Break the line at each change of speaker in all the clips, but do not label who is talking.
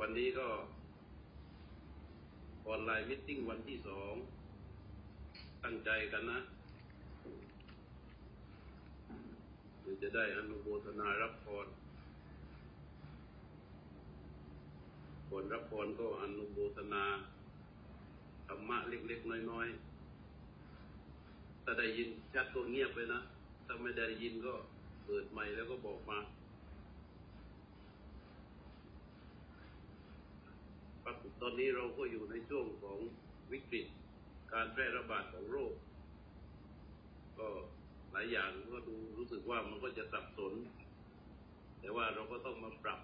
วันนี้ก็ online meeting วันที่สองตั้งใจกันนะเดี๋ยวจะได้อนุโมทนารับพรก่อนรับพรก็อนุโมทนาธรรมะเล็กๆน้อยๆถ้าได้ยินชัดก็เงียบไปนะถ้าไม่ได้ยินก็เปิดใหม่แล้วก็บอกมาครับต อนนี้เราก็อยู่ในช่วงของวิกฤต การแพร่ระบาดของโรค ก็หลายอย่างก็ดูรู้สึกว่ามันก็จะสับสน แต่ว่าเราก็ต้องมาปรับ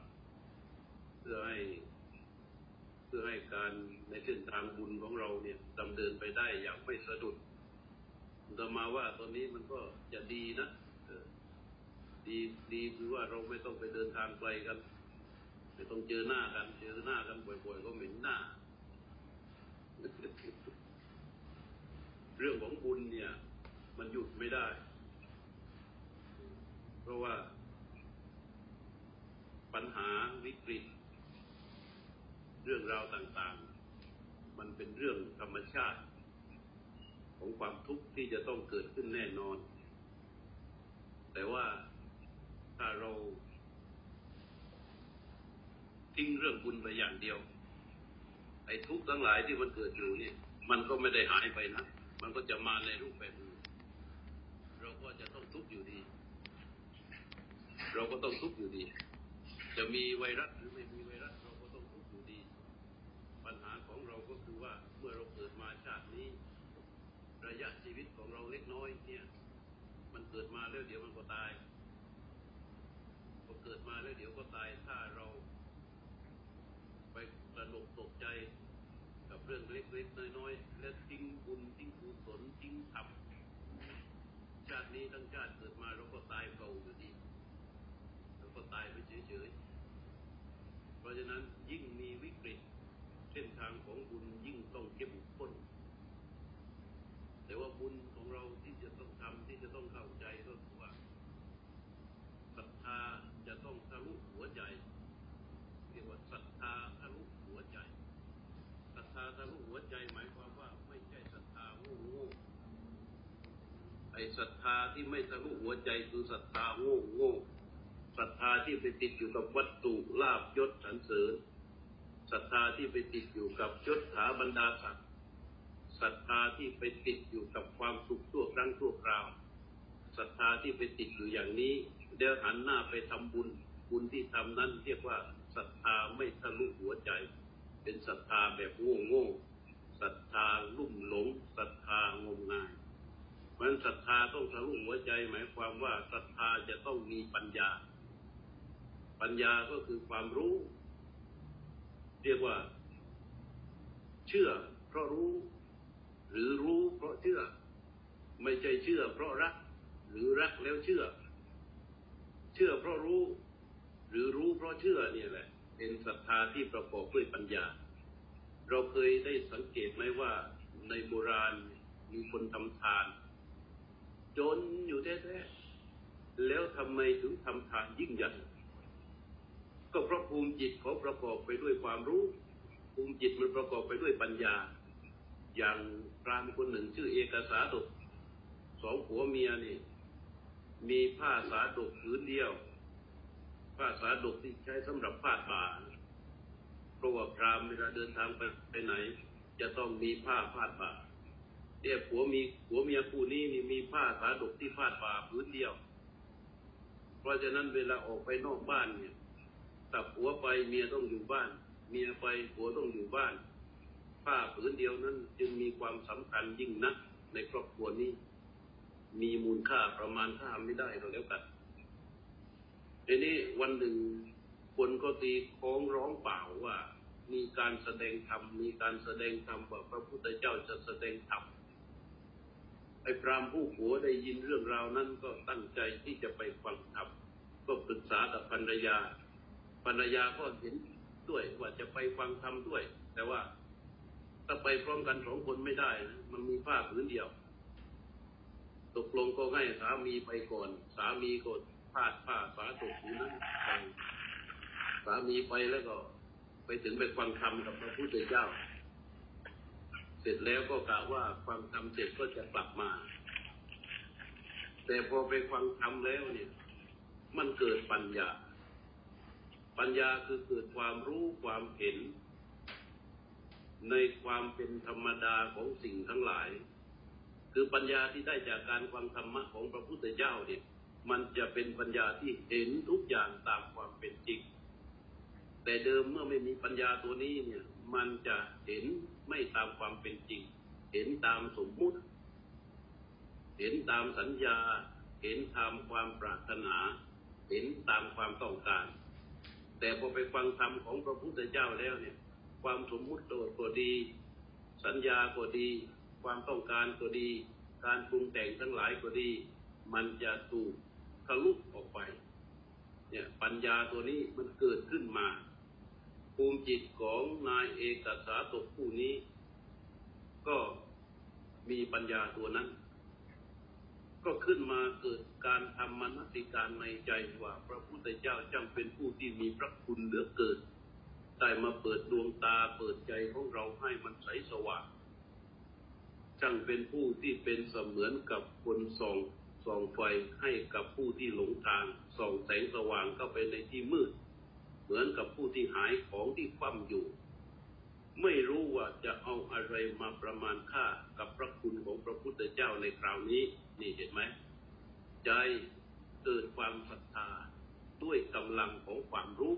เพื่อให้เพื่อให้การในเส้นทางบุญของเราเนี่ยดำเนินไปได้อย่างไม่สะดุดต่อมาว่าตอนนี้มันก็จะดีนะดีดีคือว่าเราไม่ต้องไปเดินทางไกลกัน ไม่ต้องเจอหน้ากัน เจอหน้ากันบ่อยๆก็เหม็นหน้า เรื่องของบุญเนี่ย มันหยุดไม่ได้ เพราะว่าปัญหาวิกฤต เรื่องราวต่างๆ มันเป็นเรื่องธรรมชาติ ของความทุกข์ที่จะต้องเกิดขึ้นแน่นอน แต่ว่าถ้าเรา ทิ้งเรื่องบุญไปอย่างเดียว ไอ้ทุกข์ทั้งหลายที่มันเกิดอยู่เนี่ย มันก็ไม่ได้หายไปนะ มันก็จะมาในรูปแบบอื่นเราก็จะต้องทุกข์อยู่ดี เราก็ต้องทุกข์อยู่ดี จะมีไวรัสหรือไม่มีไวรัสเราก็ต้องทุกข์อยู่ดี ปัญหาของเราก็คือว่าเมื่อเราเกิดมาชาตินี้ ระยะชีวิตของเราเล็กน้อยเนี่ย มันเกิดมาแล้วเดี๋ยวมันก็ตายพอเกิดมาแล้วเดี๋ยวก็ตายถ้าเรา ไประหนกตกใจกับเรื่องเล็กๆน้อยๆและทิ้งบุญทิ้งกุศลทิ้งธรรมชาตินี้ทั้งชาติเกิดมาเราก็ตายเก่าอยู่ดีเราก็ตายไปเฉยๆเพราะฉะนั้นยิ่งมีวิกฤต เส้นทางของบุญยิ่งต้องเข้มข้น แต่ว่าบุญของเราที่จะต้องทำที่จะต้องเข้าใจก็คือว่าศรัทธาจะต้องทะลุหัวใจเรียกว่าศรัทธาทะลุหัวใจศรัทธาทะลุหัวใจหมายความว่าไม่ใช่ศรัทธาโง่โง่ไอ้ ศรัทธาที่ไม่ทะลุหัวใจคือศรัทธาโง่โง่ศรัทธาที่ไปติดอยู่กับวัตถุลาบยศสรรเสริญศรัทธาที่ไปติดอยู่กับยศถาบรรดาศักดิ์ศรัทธาที่ไปติดอยู่กับความสุขชั่วครั้งชั่วคราวศรัทธาที่ไปติดอยู่อย่างนี้เดี๋ยวหันหน้าไปทำบุญบุญที่ทำนั้นเรียกว่าศรัทธาไม่ทะลุหัวใจ เป็นศรัทธาแบบโง่โง่ศรัทธาลุ่มหลงศรัทธางมงาย เพราะฉะนั้นศรัทธาต้องทะลุหัวใจ หมายความว่าศรัทธาจะต้องมีปัญญา ปัญญาก็คือความรู้ เรียกว่า เชื่อ เพราะรู้ หรือรู้เพราะเชื่อ ไม่ใช่เชื่อ เพราะรัก หรือรักแล้วเชื่อ เชื่อเพราะรู้ หรือรู้เพราะเชื่อเนี่ยแหละ เป็นศรัทธาที่ประกอบด้วยปัญญา เราเคยได้สังเกตไหมว่าในโบราณมีคนทำทาน จนอยู่แท้ๆแล้วทำไมถึงทำทานยิ่งใหญ่ก็เพราะภูมิจิตเขาประกอบไปด้วยความรู้ ภูมิจิตมันประกอบไปด้วยปัญญา อย่างพรามคนหนึ่งชื่อเอกสาดกสองผัวเมียนี่ มีผ้าสาดกผืนเดียว ผ้าสาดกที่ใช้สำหรับผ้าป่าเพราะว่าพรามเวลาเดินทางไปไปไหน จะต้องมีผ้าพาดบ่า เนี่ยผัวมีผัวเมียคู่นี้นี่มีผ้าสาดกที่พาดบ่าผืนเดียว เพราะฉะนั้นเวลาออกไปนอกบ้านเนี่ยถ้าผัวไปเมียต้องอยู่บ้าน เมียไปผัวต้องอยู่บ้าน ผ้าผืนเดียวนั้นจึงมีความสำคัญยิ่งนักในครอบครัวนี้ มีมูลค่าประมาณค่าไม่ได้เราแล้วกันทีนี้วันหนึ่งคนก็ตีค้งร้องเปล่าว่า มีการแสดงธรรมมีการแสดงธรรมว่าพระพุทธเจ้าจะแสดงธรรม ไอ้พรามผู้ผัวได้ยินเรื่องราวนั้นก็ตั้งใจที่จะไปฟังธรรมก็ปรึกษากับภรรยาภรรยาก็เห็นด้วยว่าจะไปฟังธรรมด้วย แต่ว่าถ้าไปพร้อมกันสองคนไม่ได้นะมันมีผ้าผืนเดียว ตกลงก็ให้สามีไปก่อน สามีก็พาดผ้าสาตกผืนนั้นไปสามีไปแล้วก็ ไปถึงไปฟังธรรมกับพระพุทธเจ้า เสร็จแล้วก็กะว่าฟังธรรมเสร็จก็จะกลับมา แต่พอไปฟังธรรมแล้วเนี่ย มันเกิดปัญญา ปัญญาคือเกิดความรู้ความเห็น ในความเป็นธรรมดาของสิ่งทั้งหลาย คือปัญญาที่ได้จากการฟังธรรมะของพระพุทธเจ้าเนี่ย มันจะเป็นปัญญาที่เห็นทุกอย่างตามความเป็นจริง แต่เดิมเมื่อไม่มีปัญญาตัวนี้เนี่ย มันจะเห็นไม่ตามความเป็นจริง เห็นตามสมมุติ เห็นตามสัญญา เห็นตามความปรารถนา เห็นตามความต้องการ แต่พอไปฟังธรรมของพระพุทธเจ้าแล้วเนี่ย ความสมมุติก็ดี สัญญาก็ดี ความต้องการก็ดี การปรุงแต่งทั้งหลายก็ดี มันจะถูกทะลุออกไป เนี่ยปัญญาตัวนี้มันเกิดขึ้นมา ภูมิจิตของนายเอกสาตกผู้นี้ ก็มีปัญญาตัวนั้น ก็ขึ้นมาเกิดการทำมนติการในใจว่าพระพุทธเจ้าจำเป็นผู้ที่มีพระคุณเหลือเกินได้มาเปิดดวงตาเปิดใจของเราให้มันใสสว่างจังเป็นผู้ที่เป็นเสมือนกับคนส่องส่องไฟให้กับผู้ที่หลงทางส่องแสงสว่างเข้าไปในที่มืด เหมือนกับผู้ที่หายของที่คว่ำอยู่ ไม่รู้ว่าจะเอาอะไรมาประมาณค่ากับพระคุณของพระพุทธเจ้าในคราวนี้ นี่เห็นไหม ใจเกิดความศรัทธาด้วยกำลังของความรู้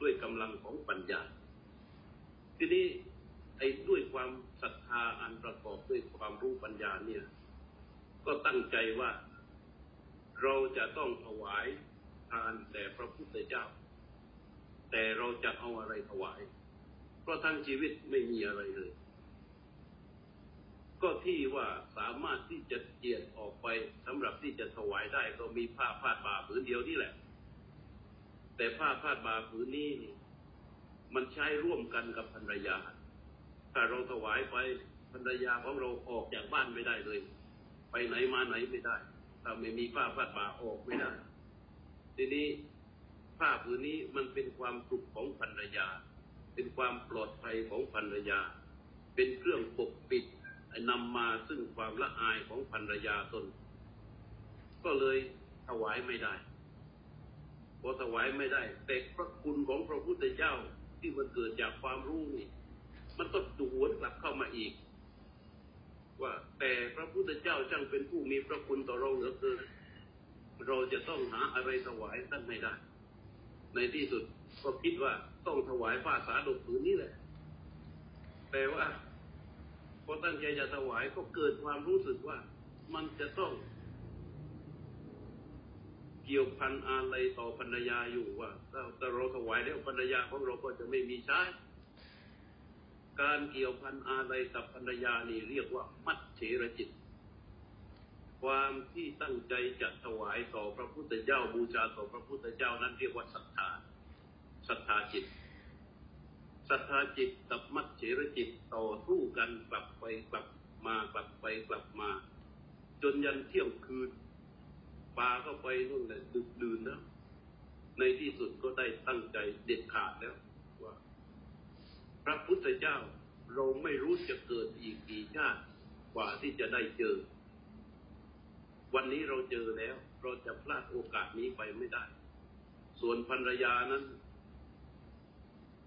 ด้วยกำลังของปัญญา ทีนี้ไอ้ด้วยความศรัทธาอันประกอบด้วยความรู้ปัญญาเนี่ย ก็ตั้งใจว่า เราจะต้องถวายทานแด่พระพุทธเจ้า แต่เราจะเอาอะไรถวาย เพราะทั้งชีวิตไม่มีอะไรเลย ก็ที่ว่าสามารถที่จะเจียดออกไปสำหรับที่จะถวายได้ก็มีผ้าพาดบ่าผืนเดียวนี่แหละ แต่ผ้าพาดบ่าผืนนี้นี่มันใช้ร่วมกันกับภรรยา ถ้าเราถวายไปภรรยาของเราออกจากบ้านไม่ได้เลย ไปไหนมาไหนไม่ได้ ถ้าไม่มีผ้าพาดบ่าออกไม่ได้ ทีนี้ ผ้าผืนนี้มันเป็นความสุขของภรรยา เป็นความปลอดภัยของภรรยา เป็นเครื่องปกปิดนำมาซึ่งความละอายของภรรยาตน ก็เลยถวายไม่ได้พอถวายไม่ได้ แต่พระคุณของพระพุทธเจ้าที่มันเกิดจากความรู้นี่ มันก็ดูวนกลับเข้ามาอีก ว่าแต่พระพุทธเจ้าช่างเป็นผู้มีพระคุณต่อเราเหลือเกินเราจะต้องหาอะไรถวายท่านไม่ได้ ในที่สุดก็คิดว่าต้องถวายผ้าสาดกผืนนี้แหละ แต่ว่าพอตั้งใจจะถวายก็เกิดความรู้สึกว่ามันจะต้อง เกี่ยวพันอะไรต่อภรรยาอยู่ว่าถ้าเราถวายแล้วภรรยาของเราก็จะไม่มีใช้การเกี่ยวพันอะไรกับภรรยานี่เรียกว่า มัดเฉรจิต ความที่ตั้งใจจะถวายต่อพระพุทธเจ้าบูชาต่อพระพุทธเจ้านั้นเรียกว่าศรัทธาศรัทธาจิตศรัทธาจิตกับมัจเฉรจิตต่อสู้กันกลับไปกลับมากลับไปกลับมา จนยันเที่ยงคืนปลาก็ไปนู่นแหละดึกดื่นแล้วในที่สุดก็ได้ตั้งใจเด็ดขาดแล้วว่า พระพุทธเจ้าเราไม่รู้จะเกิดอีกกี่ชาติกว่าที่จะได้เจอ วันนี้เราเจอแล้ว เราจะพลาดโอกาสนี้ไปไม่ได้ ส่วนภรรยานั้น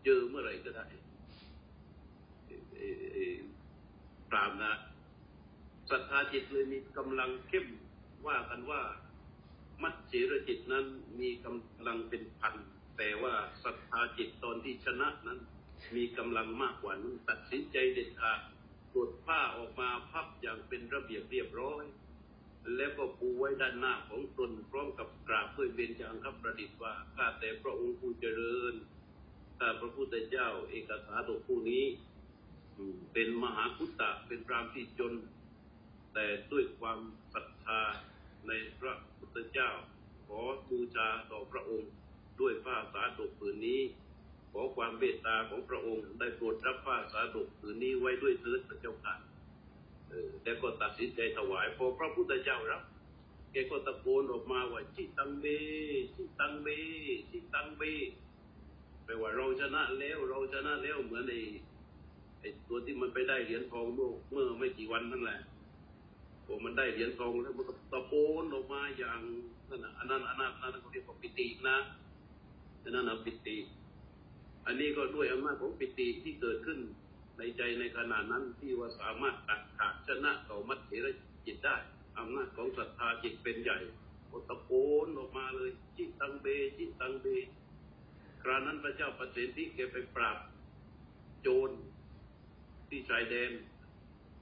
เจอเมื่อไหร่ก็ได้ตามนะศรัทธาจิตเลยมีกำลังเข้มว่ากันว่า มัจเจรจิตนั้นมีกำลังเป็นพัน แต่ว่าศรัทธาจิตตอนที่ชนะนั้น มีกำลังมากกว่านั้นตัดสินใจเด็ดขาดตรวจผ้าออกมาพับอย่างเป็นระเบียบเรียบร้อย แล้วก็ปูไว้ด้านหน้าของตนพร้อมกับกราบด้วยเบญจางคับประดิษฐ์ว่าข้าแต่พระองค์ผู้เจริญถ้าพระพุทธเจ้า เอกสาตผู้นี้เป็นมหาพุทธะเป็นพรามที่จน แต่ด้วยความศรัทธาในพระพุทธเจ้า ขอบูชาต่อพระองค์ด้วยผ้าสาดกผืนนี้ ขอความเมตตาของพระองค์ได้โปรดรับผ้าสาดกผืนนี้ไว้ด้วยเถิดพระเจ้าค่ะ แต่ก็ตัดสินใจถวายพอพระพุทธเจ้ารับแกก็ตะโกนออกมาว่าจิตังเบจิตังเบจิตังเบแปลว่าเราชนะแล้วเราชนะแล้วเหมือนไอ้ไอ้ตัวที่มันไปได้เหรียญทองเมื่อเมื่อไม่กี่วันนั่นแหละผมมันได้เหรียญทองแล้วมันตะโกนออกมาอย่างนั่นนะอันนั้นอันนั้นอันนั้นเขาเรียกว่าปิตินะอันนั้นนะปิติ อันนี้ก็ด้วยอำนาจของปิติที่เกิดขึ้น ในใจในขณะนั้นที่ว่าสามารถตัดขาดชนะต่อมัดเถรจิตได้อำนาจของศรัทธาจิตเป็นใหญ่ก็ตะโกนออกมาเลย จิตตังเบ จิตตังเบครานั้นพระเจ้าประสิทธิแกไปปราบโจรที่ชายแดน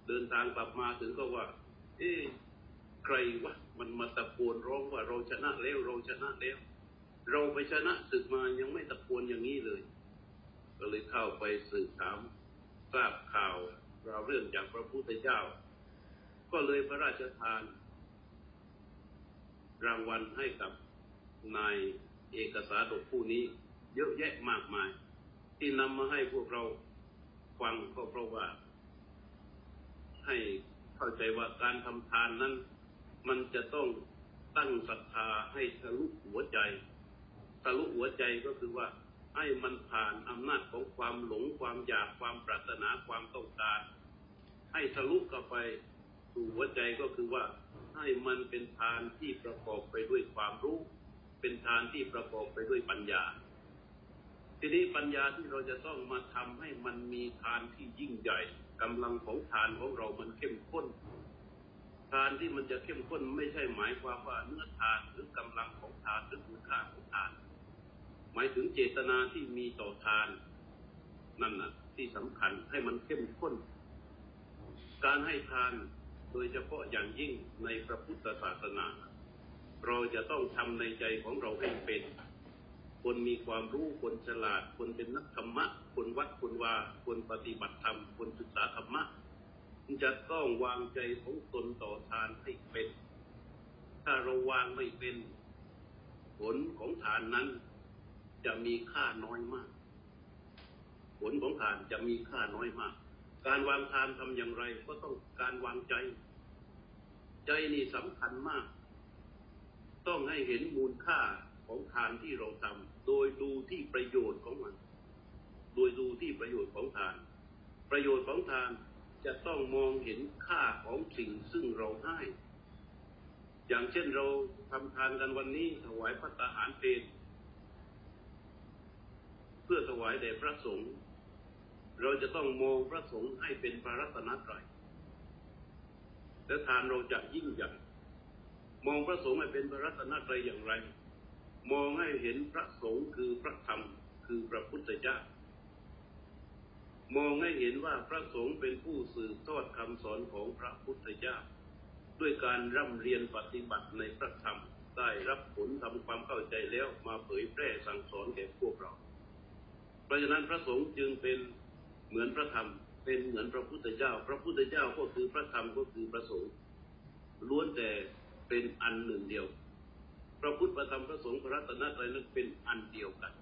เดินทางกลับมาถึงก็ว่า เอ๊ะใครวะมันมาตะโกนร้องว่าเราชนะแล้วเราชนะแล้ว เราไปชนะศึกมายังไม่ตะโกนอย่างนี้เลย ก็เลยเข้าไปสืบถาม ทราบข่าวเราวเรื่องจากพระพุทธเจ้า ก็เลยพระราชทาน รางวัลให้กับนายเอกสารดกผู้นี้เยอะแยะมากมาย ที่นำมาให้พวกเราฟังก็เพราะว่า ให้เข้าใจว่าการทำทานนั้น มันจะต้องตั้งศรัทธาให้ทะลุหัวใจทะลุหัวใจก็คือว่า ให้มันผ่านอำนาจของความหลงความอยากความปรารถนาความต้องการ ให้ทะลุเข้าไปสู่หัวใจก็คือว่าให้มันเป็นทานที่ประกอบไปด้วยความรู้ เป็นทานที่ประกอบไปด้วยปัญญา ทีนี้ปัญญาที่เราจะต้องมาทำให้มันมีทานที่ยิ่งใหญ่กำลังของทานของเรามันเข้มข้น ทานที่มันจะเข้มข้นไม่ใช่หมายความว่าเนื้อทานหรือกำลังของทานหรือคุณค่าของทาน หมายถึงเจตนาที่มีต่อทาน นั่นน่ะที่สำคัญให้มันเข้มข้น การให้ทานโดยเฉพาะอย่างยิ่งในพระพุทธศาสนา เราจะต้องทำในใจของเราให้เป็น คนมีความรู้ คนฉลาด คนเป็นนักธรรมะ คนวัดคนวา คนปฏิบัติธรรม คนศึกษาธรรมะจะต้องวางใจของตนต่อทานให้เป็น ถ้าเราวางไม่เป็น ผลของทานนั้น จะมีค่าน้อยมาก ผลของทานจะมีค่าน้อยมาก การวางทานทำอย่างไรก็ต้องการวางใจ ใจนี่สำคัญมาก ต้องให้เห็นมูลค่าของทานที่เราทำโดยดูที่ประโยชน์ของมัน โดยดูที่ประโยชน์ของทาน ประโยชน์ของทานจะต้องมองเห็นค่าของสิ่งซึ่งเราให้ อย่างเช่นเราทำทานกันวันนี้ถวายพระตาหารเพล พื่อถวายแด่พระสงฆ์เราจะต้องมองพระสงฆ์ให้เป็นพระรัตนตรัยและทานเราจะยิ่งใหญ่มองพระสงฆ์ให้เป็นพระรัตนตรัยอย่างไร มองให้เห็นพระสงฆ์คือพระธรรมคือพระพุทธเจ้ามองให้เห็นว่าพระสงฆ์เป็นผู้สืบทอดคำสอนของพระพุทธเจ้า ด้วยการร่ำเรียนปฏิบัติในพระธรรมได้รับผลทำความเข้าใจแล้วมาเผยแพร่สั่งสอนแก่พวกเรา ราะฉะนั้นพระสงฆ์จึงเป็นเหมือนพระธรรม เป็นเหมือนพระพุทธเจ้า พระพุทธเจ้าก็คือพระธรรมก็คือพระสงฆ์ล้วนแต่เป็นอันหนึ่งเดียว พระพุทธพระธรรมพระสงฆ์พระรัตนตรัยนั้นเป็นอันเดียวกัน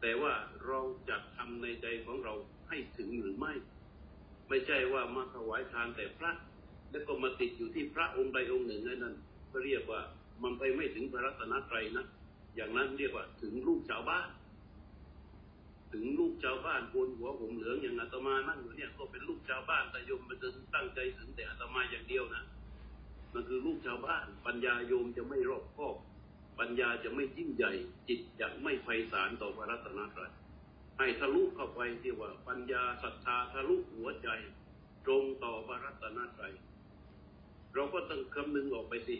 แต่ว่าเราจะทำในใจของเราให้ถึงหรือไม่ ไม่ใช่ว่ามาถวายทานแต่พระ แล้วก็มาติดอยู่ที่พระองค์ใดองค์หนึ่งนั่นนั่นก็เรียกว่ามันไปไม่ถึงพระรัตนตรัยนะอย่างนั้นเรียกว่าถึงลูกชาวบ้าน ถึงลูกชาวบ้านโกนหัวผมเหลืองอย่างอาตมานั่งอยู่เนี่ยก็เป็นลูกชาวบ้านแต่โยมมันจะตั้งใจถึงแต่อาตมาอย่างเดียวนะมันคือลูกชาวบ้าน ปัญญาโยมจะไม่รอบคอบ ปัญญาจะไม่ยิ่งใหญ่ จิตจะไม่ไพศาลต่อพระรัตนตรัยให้ทะลุเข้าไปที่ว่าปัญญาศรัทธาทะลุหัวใจ ตรงต่อพระรัตนตรัยเราก็ต้องคำนึงออกไปสิ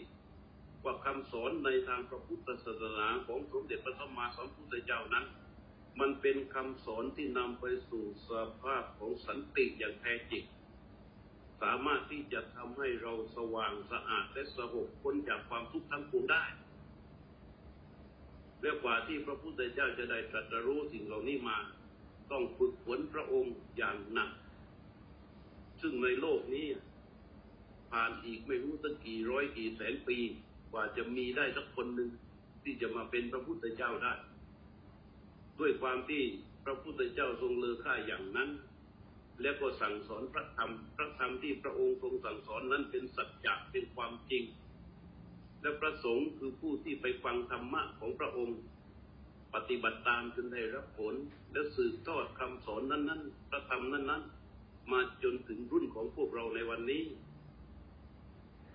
ว่าคำสอนในทางพระพุทธศาสนาของสมเด็จพระสัมมาสัมพุทธเจ้านั้น มันเป็นคำสอนที่นำไปสู่สภาพของสันติอย่างแท้จริง สามารถที่จะทำให้เราสว่างสะอาดและสงบพ้นจากความทุกข์ทั้งปวงได้และกว่าที่พระพุทธเจ้าจะได้ตรัสรู้สิ่งเหล่านี้มา ต้องฝึกฝนพระองค์อย่างหนัก ซึ่งในโลกนี้ ผ่านอีกไม่รู้ตั้งกี่ร้อยกี่แสนปี กว่าจะมีได้สักคนหนึ่งที่จะมาเป็นพระพุทธเจ้าได้ ด้วยความที่พระพุทธเจ้าทรงเลอค่าอย่างนั้น แล้วก็สั่งสอนพระธรรม พระธรรมที่พระองค์ทรงสั่งสอนนั้นเป็นสัจจะเป็นความจริง และพระสงฆ์คือผู้ที่ไปฟังธรรมะของพระองค์ ปฏิบัติตามจนได้รับผล และสืบทอดคำสอนนั้นๆ พระธรรมนั้นๆ มาจนถึงรุ่นของพวกเราในวันนี้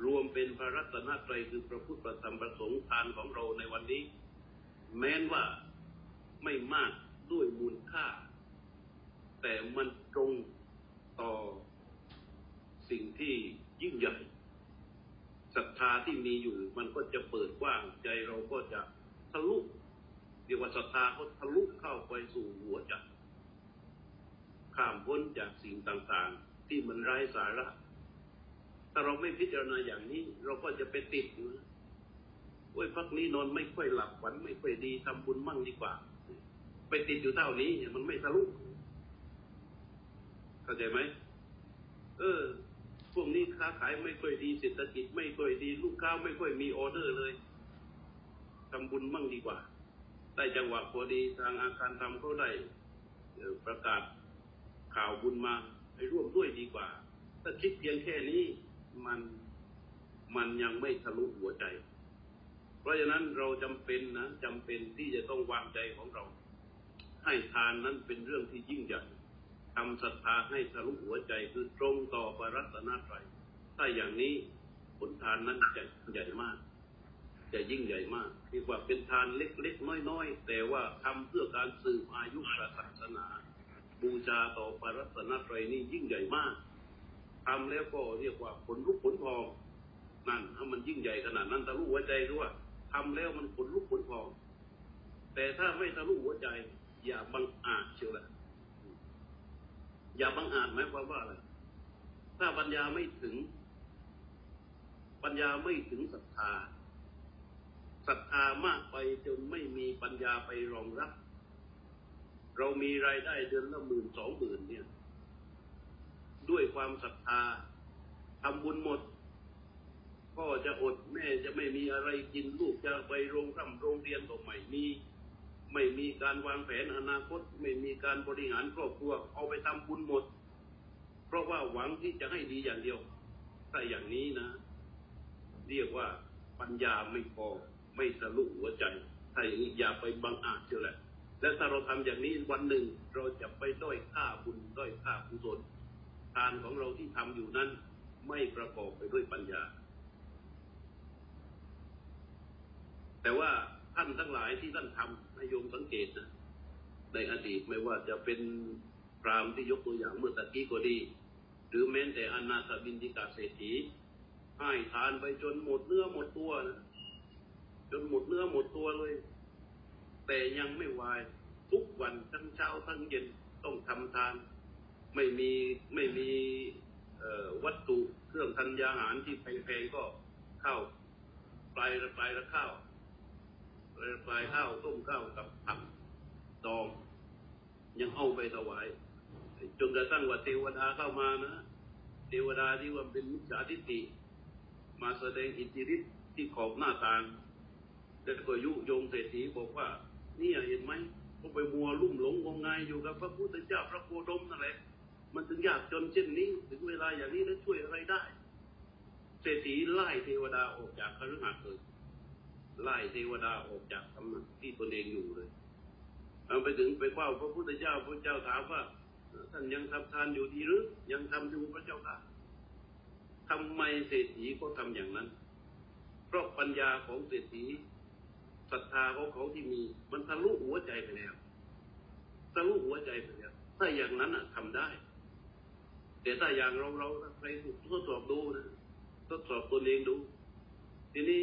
รวมเป็นพระรัตนตรัยคือพระพุทธธรรมประสงค์ทานของเราในวันนี้ แม้นว่า ไม่มากด้วยมูลค่า แต่มันตรงต่อสิ่งที่ยิ่งใหญ่ศรัทธาที่มีอยู่มันก็จะเปิดกว้างใจเราก็จะทะลุเรียกว่าศรัทธาก็ทะลุเข้าไปสู่หัวใจข้ามพ้นจากสิ่งต่างๆ ที่มันไร้สาระ ถ้าเราไม่พิจารณาอย่างนี้ เราก็จะไปติดอยู่โอ้ยพักนี้นอนไม่ค่อยหลับฝันไม่ค่อยดีทำบุญมั่งดีกว่า ไปติดอยู่เท่านี้เนี่ยมันไม่ทะลุเข้าใจไหมเออ พวกนี้ค้าขายไม่ค่อยดีเศรษฐกิจไม่ค่อยดี ลูกค้าไม่ค่อยมีออเดอร์เลยทำบุญมั่งดีกว่า ได้จังหวะพอดีทางอาคารทำเขาได้ประกาศข่าวบุญมาให้ร่วมด้วยดีกว่า ถ้าคิดเพียงแค่นี้มันมันยังไม่ทะลุหัวใจ เพราะฉะนั้นเราจำเป็นนะจำเป็นที่จะต้องวางใจของเรา ให้ทานนั้นเป็นเรื่องที่ยิ่งใหญ่ทำศรัทธาให้ทะลุหัวใจคือตรงต่อพระรัตนตรัยถ้าอย่างนี้ผลทานนั้นจะใหญ่มาก จะยิ่งใหญ่มากเรียกว่าเป็นทานเล็กๆ น้อยๆ แต่ว่าทำเพื่อการสืบอายุศาสนา บูชาต่อพระรัตนตรัยนี่ยิ่งใหญ่มากทำแล้วก็เรียกว่าผลลุกผลพองนั่นถ้ามันยิ่งใหญ่ขนาดนั้นทะลุหัวใจด้วยทำแล้วมันผลลุกผลพอง แต่ถ้าไม่ทะลุหัวใจ อย่าบังอาจเชียวแหละอย่าบังอาจหมายความว่าอะไรถ้าปัญญาไม่ถึง ปัญญาไม่ถึงศรัทธาศรัทธามากไปจนไม่มีปัญญาไปรองรับ เรามีรายได้เดือนละหมื่นสองหมื่นเนี่ย ด้วยความศรัทธาทำบุญหมดพ่อจะอดแม่จะไม่มีอะไรกินลูกจะไปโรงร่ำโรงเรียนก็ไม่มี ไม่มีการวางแผนอนาคต ไม่มีการบริหารครอบครัว เอาไปทำบุญหมด เพราะว่าหวังที่จะให้ดีอย่างเดียวถ้าอย่างนี้นะ เรียกว่าปัญญาไม่พอไม่ทะลุหัวใจถ้าอย่างนี้อย่าไปบังอาจเชียวแหละและถ้าเราทำอย่างนี้วันหนึ่งเราจะไปด้อยค่าบุญด้อยค่ากุศลทานของเราที่ทำอยู่นั้น ไม่ประกอบไปด้วยปัญญา แต่ว่า ท่านทั้งหลายที่ท่านทำให้โยมสังเกตนะในอดีตไม่ว่าจะเป็นพรามที่ยกตัวอย่างเมื่อตะกี้ก็ดี หรือแม้แต่อนาถบินทิกาเศรษฐีให้ทานไปจนหมดเนื้อหมดตัวนะจนหมดเนื้อหมดตัวเลย แต่ยังไม่วายทุกวันทั้งเช้าทั้งเย็นต้องทำทาน ไม่มีไม่มีวัตถุเครื่องทัญญาหารที่แพงๆก็ข้าวปลายละปลายละข้าว ปลายข้าวต้มข้าวกับผักดอง ยังเอาไปถวายจนกระทั่งว่าเทวดาเข้ามานะเทวดาที่ว่าเป็นมิจฉาทิฏฐิมาแสดงอิทธิฤทธิ์ที่ขอบหน้าต่างแล้วก็ยุโยงเศรษฐีบอกว่านี่เห็นไหมก็ไปมัวลุ่มหลงงมงายอยู่กับพระพุทธเจ้าพระโคดมนั่นแหละมันถึงยากจนเช่นนี้ถึงเวลาอย่างนี้แล้วช่วยอะไรได้ เศรษฐีไล่เทวดาออกจากคฤหาสน์เลย ไล่เทวดาออกจากตำหนักที่ตนเองอยู่เลยเอาไปถึงไปเฝ้าพระพุทธเจ้าพระเจ้าถามว่าท่านยังทำทานอยู่ดีหรือยังทำอยู่พระเจ้าค่ะทำไมเศรษฐีก็ทำอย่างนั้น เพราะปัญญาของเศรษฐีศรัทธาของเขาที่มีมันทะลุหัวใจไปแล้วทะลุหัวใจไปแล้วถ้าอย่างนั้นอะทำได้ แต่ถ้าอย่างเราเราใครทดสอบดูนะทดสอบตัวเองดู ทีนี้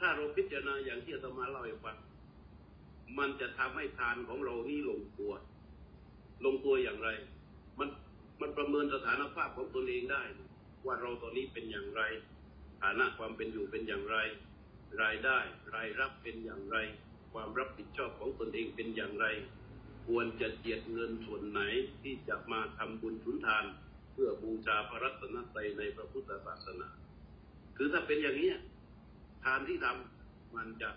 ถ้าเราพิจารณาอย่างที่อาตมาเล่าให้ฟังมันจะทำให้ทานของเรานี่ลงตัว ลงตัวอย่างไร มันมันประเมินสถานภาพของตนเองได้ ว่าเราตอนนี้เป็นอย่างไร ฐานะความเป็นอยู่เป็นอย่างไร รายได้รายรับเป็นอย่างไร ความรับผิดชอบของตนเองเป็นอย่างไร ควรจะเจียดเงินส่วนไหนที่จะมาทำบุญสุนทาน เพื่อบูชาพระรัตนตรัยในพระพุทธศาสนา คือถ้าเป็นอย่างนี้ ทานที่ทำมันจะ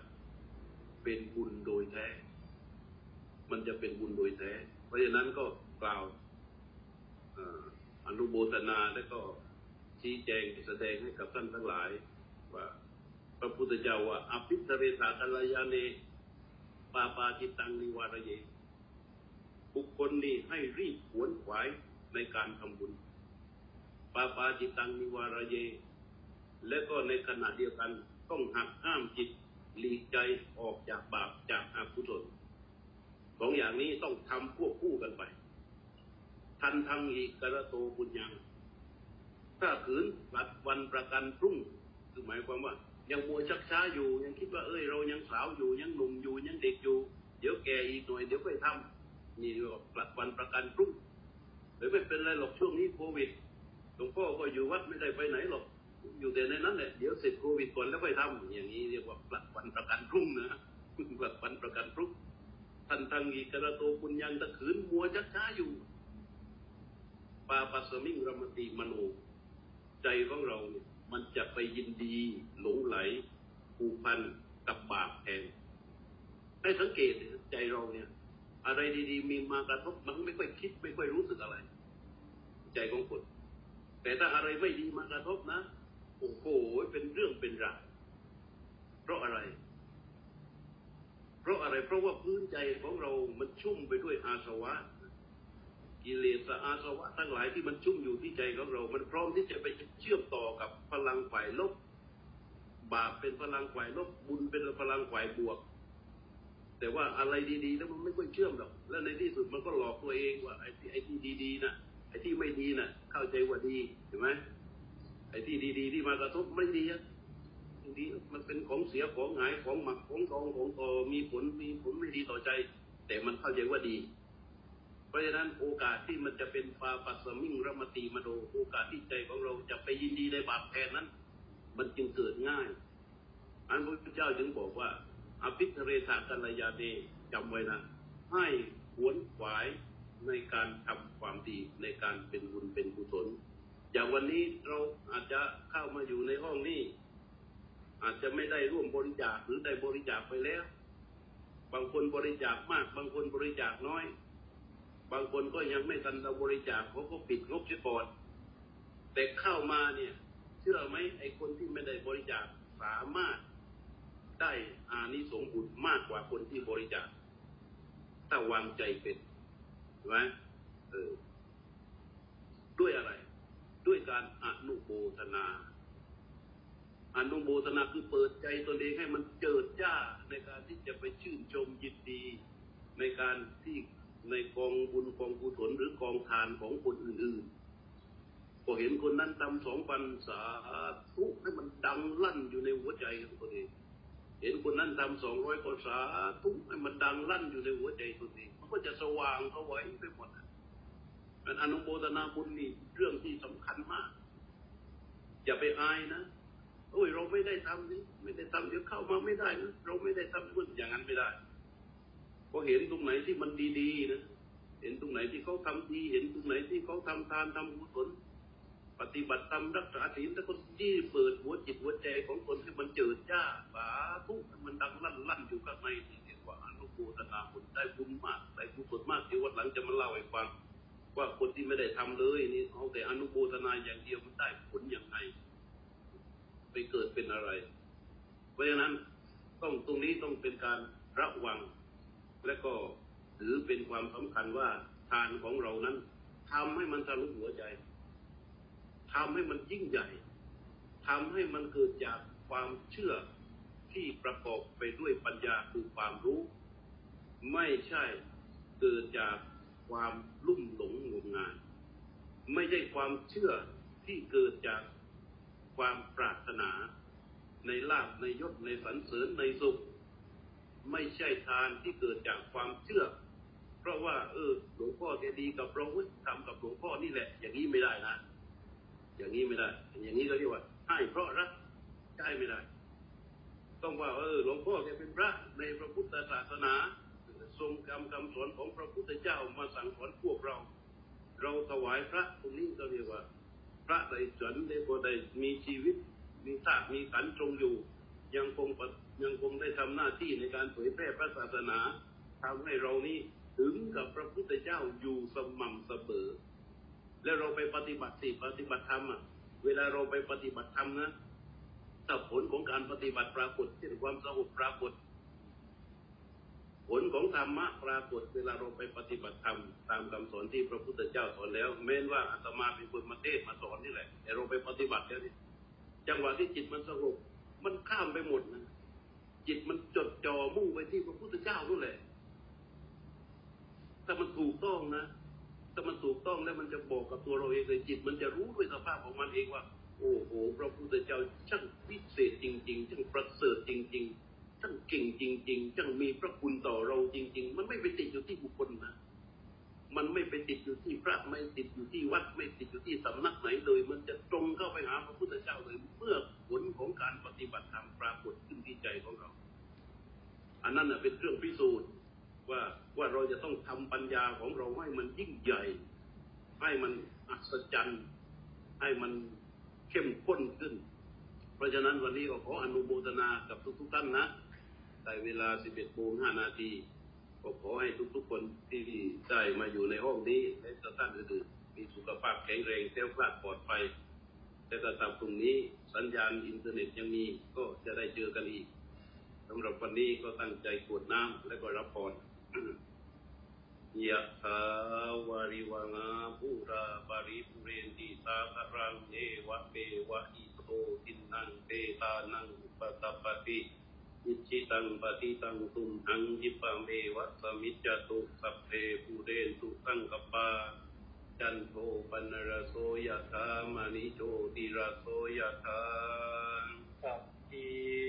เป็นบุญโดยแท้ มันจะเป็นบุญโดยแท้ เพราะฉะนั้นก็กล่าวอนุโมทนาและก็ชี้แจงแสดงให้กับท่านทั้งหลาย ว่าพระพุทธเจ้าว่าอภิสเรสากัลยาเนปาปาจิตตังนิวารเย บุคคลนี้ให้รีบขวนขวายในการทำบุญปาปาจิตตังนิวารเย และก็ในขณะเดียวกัน ต้องหักห้ามจิตหลีกใจออกจากบาปจากอากุศลสองอย่างนี้ต้องทำควบคู่กันไป ทันทังอีกระโตบุญยังถ้าขืนปัดวันประกันพรุ่งคือหมายความว่า ยังมัวชักช้าอยู่ยังคิดว่าเอ้ยเรายังสาวอยู่ยังหนุ่มอยู่ยังเด็กอยู่ เดี๋ยวแก่อีกหน่อยเดี๋ยวไปทำนี่กว่าปัดวันประกันพรุ่งหรือไม่เป็นไรหรอกช่วงนี้โควิดหลวงพ่อก็อยู่วัดไม่ได้ไปไหนหรอก อยู่แต่ในนั้นแหละเดี๋ยวเสร็จโควิดก่อนแล้วค่อยทำอย่างนี้เรียกว่าปัดวันประกันพรุ่งนะปัดวันประกันพรุ่งทันทังอีกระโตปุญญังตะขืนมัวชักช้าอยู่ปาปัสสมิงรมติมโน ใจของเราเนี่ยมันจะไปยินดีหลงไหลผูกพันกับบาปแทนให้สังเกตใจเราเนี่ย อะไรดีๆ มีมากระทบมันไม่ค่อยคิดไม่ค่อยรู้สึกอะไร ใจของคนแต่ถ้าอะไรไม่ดีมากระทบนะ โอ้โหเป็นเรื่องเป็นราวเพราะอะไร เพราะอะไร เพราะว่าพื้นใจของเรา มันชุ่มไปด้วยอาสวะ กิเลสอาสวะ ทั้งหลายที่มันชุ่มอยู่ที่ใจของเรา มันพร้อมที่จะไปเชื่อมต่อกับพลังฝ่ายลบบาปเป็นพลังฝ่ายลบบุญเป็นพลังฝ่ายบวก แต่ว่าอะไรดีๆแล้วมันไม่ค่อยเชื่อมหรอกแล้วในที่สุดมันก็หลอกตัวเองว่าไอ้ที่ไอ้ที่ดีๆนะไอ้ที่ไม่ดีนะเข้าใจว่าดีเห็นไหม ไอ้ที่ดีๆที่มากระทบไม่ดีอะดีมันเป็นของเสียของหายของหมักของทองของต่อมีผลมีผลไม่ดีต่อใจ แต่มันเข้าใจว่าดี เพราะฉะนั้นโอกาสที่มันจะเป็นปาปัสมิงรมตีมโนโอกาสที่ใจของเราจะไปยินดีในบาปแทนนั้น มันจึงเกิดง่าย อันพระพุทธเจ้าจึงบอกว่าอภิเทเรธากัลยาเดจำไว้นะให้ขวนขวายในการทำความดีในการเป็นบุญเป็นกุศล อย่างวันนี้เราอาจจะเข้ามาอยู่ในห้องนี้ อาจจะไม่ได้ร่วมบริจาคหรือได้บริจาคไปแล้ว บางคนบริจาคมาก บางคนบริจาคน้อย บางคนก็ยังไม่ทันเราบริจาคเขาก็ปิดงบเสียก่อนแต่เข้ามาเนี่ยเชื่อไหมไอ้คนที่ไม่ได้บริจาคสามารถได้อานิสงส์บุญมากกว่าคนที่บริจาคถ้าวางใจเป็นใช่ไหมเออด้วยอะไร ด้วยการอนุโมทนาอนุโมทนาคือเปิดใจตนเองให้มันเจิดจ้าในการที่จะไปชื่นชมยินดี ในการที่ในกองบุญกองกุศลหรือกองทานของคนอื่นๆพอเห็นคนนั้นทำสองปันสาธุให้มันดังลั่นอยู่ในหัวใจของตัวเองเห็นคนนั้นทำสองร้อยกสาธุให้มันดังลั่นอยู่ในหัวใจตัวเองมันก็จะสว่างเขาไว้ไปหมด มันอนุโมทนาบุญนี่เรื่องที่สำคัญมาก อย่าไปอายนะโอ้ยเราไม่ได้ทำนี่ไม่ได้ทำเดี๋ยวเข้ามาไม่ได้นะเราไม่ได้ทำบุญอย่างนั้นไม่ได้พอเห็นตรงไหนที่มันดีๆนะเห็นตรงไหนที่เขาทำดี เห็นตรงไหนที่เขาทำทานทำกุศลปฏิบัติธรรมรักษาศีลแล้วก็ที่เปิดหัวจิตหัวใจของคนให้มันเจิดจ้าสาธุกมันดังลั่นลั่นอยู่ข้างในนี่เรียกว่าอนุโมทนาบุญได้บุญมากได้กุศลมากเดี๋ยววันหลังจะมาเล่าให้ฟัง ว่าคนที่ไม่ได้ทำเลยนี่เอาแต่อนุโมทนาอย่างเดียวมันได้ผลอย่างไรไปเกิดเป็นอะไร เพราะฉะนั้นต้องตรงนี้ต้องเป็นการระวัง และก็ถือเป็นความสำคัญว่าทานของเรานั้นทำให้มันทะลุหัวใจทำให้มันยิ่งใหญ่ทำให้มันเกิดจากความเชื่อที่ประกอบไปด้วยปัญญาคือความรู้ ไม่ใช่เกิดจาก ความลุ่มหลงงมงาย ไม่ใช่ความเชื่อที่เกิดจากความปรารถนา ในลาภในยศในสรรเสริญในสุข ไม่ใช่ทานที่เกิดจากความเชื่อ เพราะว่า เออหลวงพ่อแกดีกับเราทำกับหลวงพ่อนี่แหละ อย่างนี้ไม่ได้นะอย่างนี้ไม่ได้ อย่างนี้ก็เรียกว่าให้เพราะรักใช่ไม่ได้ ต้องว่าเออหลวงพ่อแกเป็นพระในพระพุทธศาสนา ทรงคำคำสอนของพระพุทธเจ้ามาสั่งสอนพวกเรา เราถวายพระตรงนี้ก็เรียกว่า พระใดสนได้ก็ได้มีชีวิต มีธาตุมีขันธ์ทรงอยู่ ยังคงยังคงได้ทำหน้าที่ในการเผยแพร่พระศาสนาทำให้เรานี้ถึงกับพระพุทธเจ้าอยู่สม่ำเสมอ แล้วเราไปปฏิบัติสิปฏิบัติธรรมอะ เวลาเราไปปฏิบัติธรรมนะถ้าผลของการปฏิบัติปรากฏเช่นความสงบปรากฏ ผลของธรรมะปรากฏเวลาเราไปปฏิบัติธรรมตามคำสอนที่พระพุทธเจ้าสอนแล้วแม้นว่าอาตมาเป็นคนมาเทศมาสอนนี่แหละ แต่เราไปปฏิบัติแล้วนี่จังหวะที่จิตมันสงบมันข้ามไปหมดนะจิตมันจดจ่อมุ่งไปที่พระพุทธเจ้านั่นแหละถ้ามันถูกต้องนะถ้ามันถูกต้องแล้วมันจะบอกกับตัวเราเองเลยจิต มันจะรู้ด้วยสภาพของมันเองว่า โอ้โหพระพุทธเจ้าช่างพิเศษจริง ๆ ช่างประเสริฐจริง ๆ ช่างเก่งจริงๆช่างมีพระคุณต่อเราจริง ๆ มันไม่ไปติดอยู่ที่บุคคลนะมันไม่ไปติดอยู่ที่พระไม่ติดอยู่ที่วัด ไม่ติดอยู่ที่สำนักไหนเลย มันจะตรงเข้าไปหาพระพุทธเจ้าเลย เมื่อผลของการปฏิบัติธรรมปรากฏขึ้นที่ใจของเรา อันนั้นเป็นเครื่องพิสูจน์ว่าว่าเราจะต้องทำปัญญาของเราให้มันยิ่งใหญ่ ให้มันอัศจรรย์ให้มันเข้มข้นขึ้น เพราะฉะนั้นวันนี้ก็ขออนุโมทนากับทุกๆท่านนะ แต่เวลา 11โมง5นาทีก็ขอให้ทุกๆคนที่ได้มาอยู่ในห้องนี้และท่านอื่นๆมีสุขภาพแข็งแรงแข็งแรงปลอดภัยแต่ถ้าตามตรงนี้สัญญาณอินเทอร์เน็ตยังมีก็จะได้เจอกันอีกสำหรับวันนี้ก็ตั้งใจกรวดน้ำและก็รับพรยะถาวาริวะหา ปูราปะริปูเรนติสาคะรังเอวะเมวะอิโตทินนังเปตานังอุปะกัปปะติ อิจฉิตังปัตถิตังตุมหัง ขิปปะเมวะ สะมิชฌะตุสัพเพปูเรนตุสังกัปปาจันโทปนรโสยะธามานิโชติรโสยะธา
สั
พพิ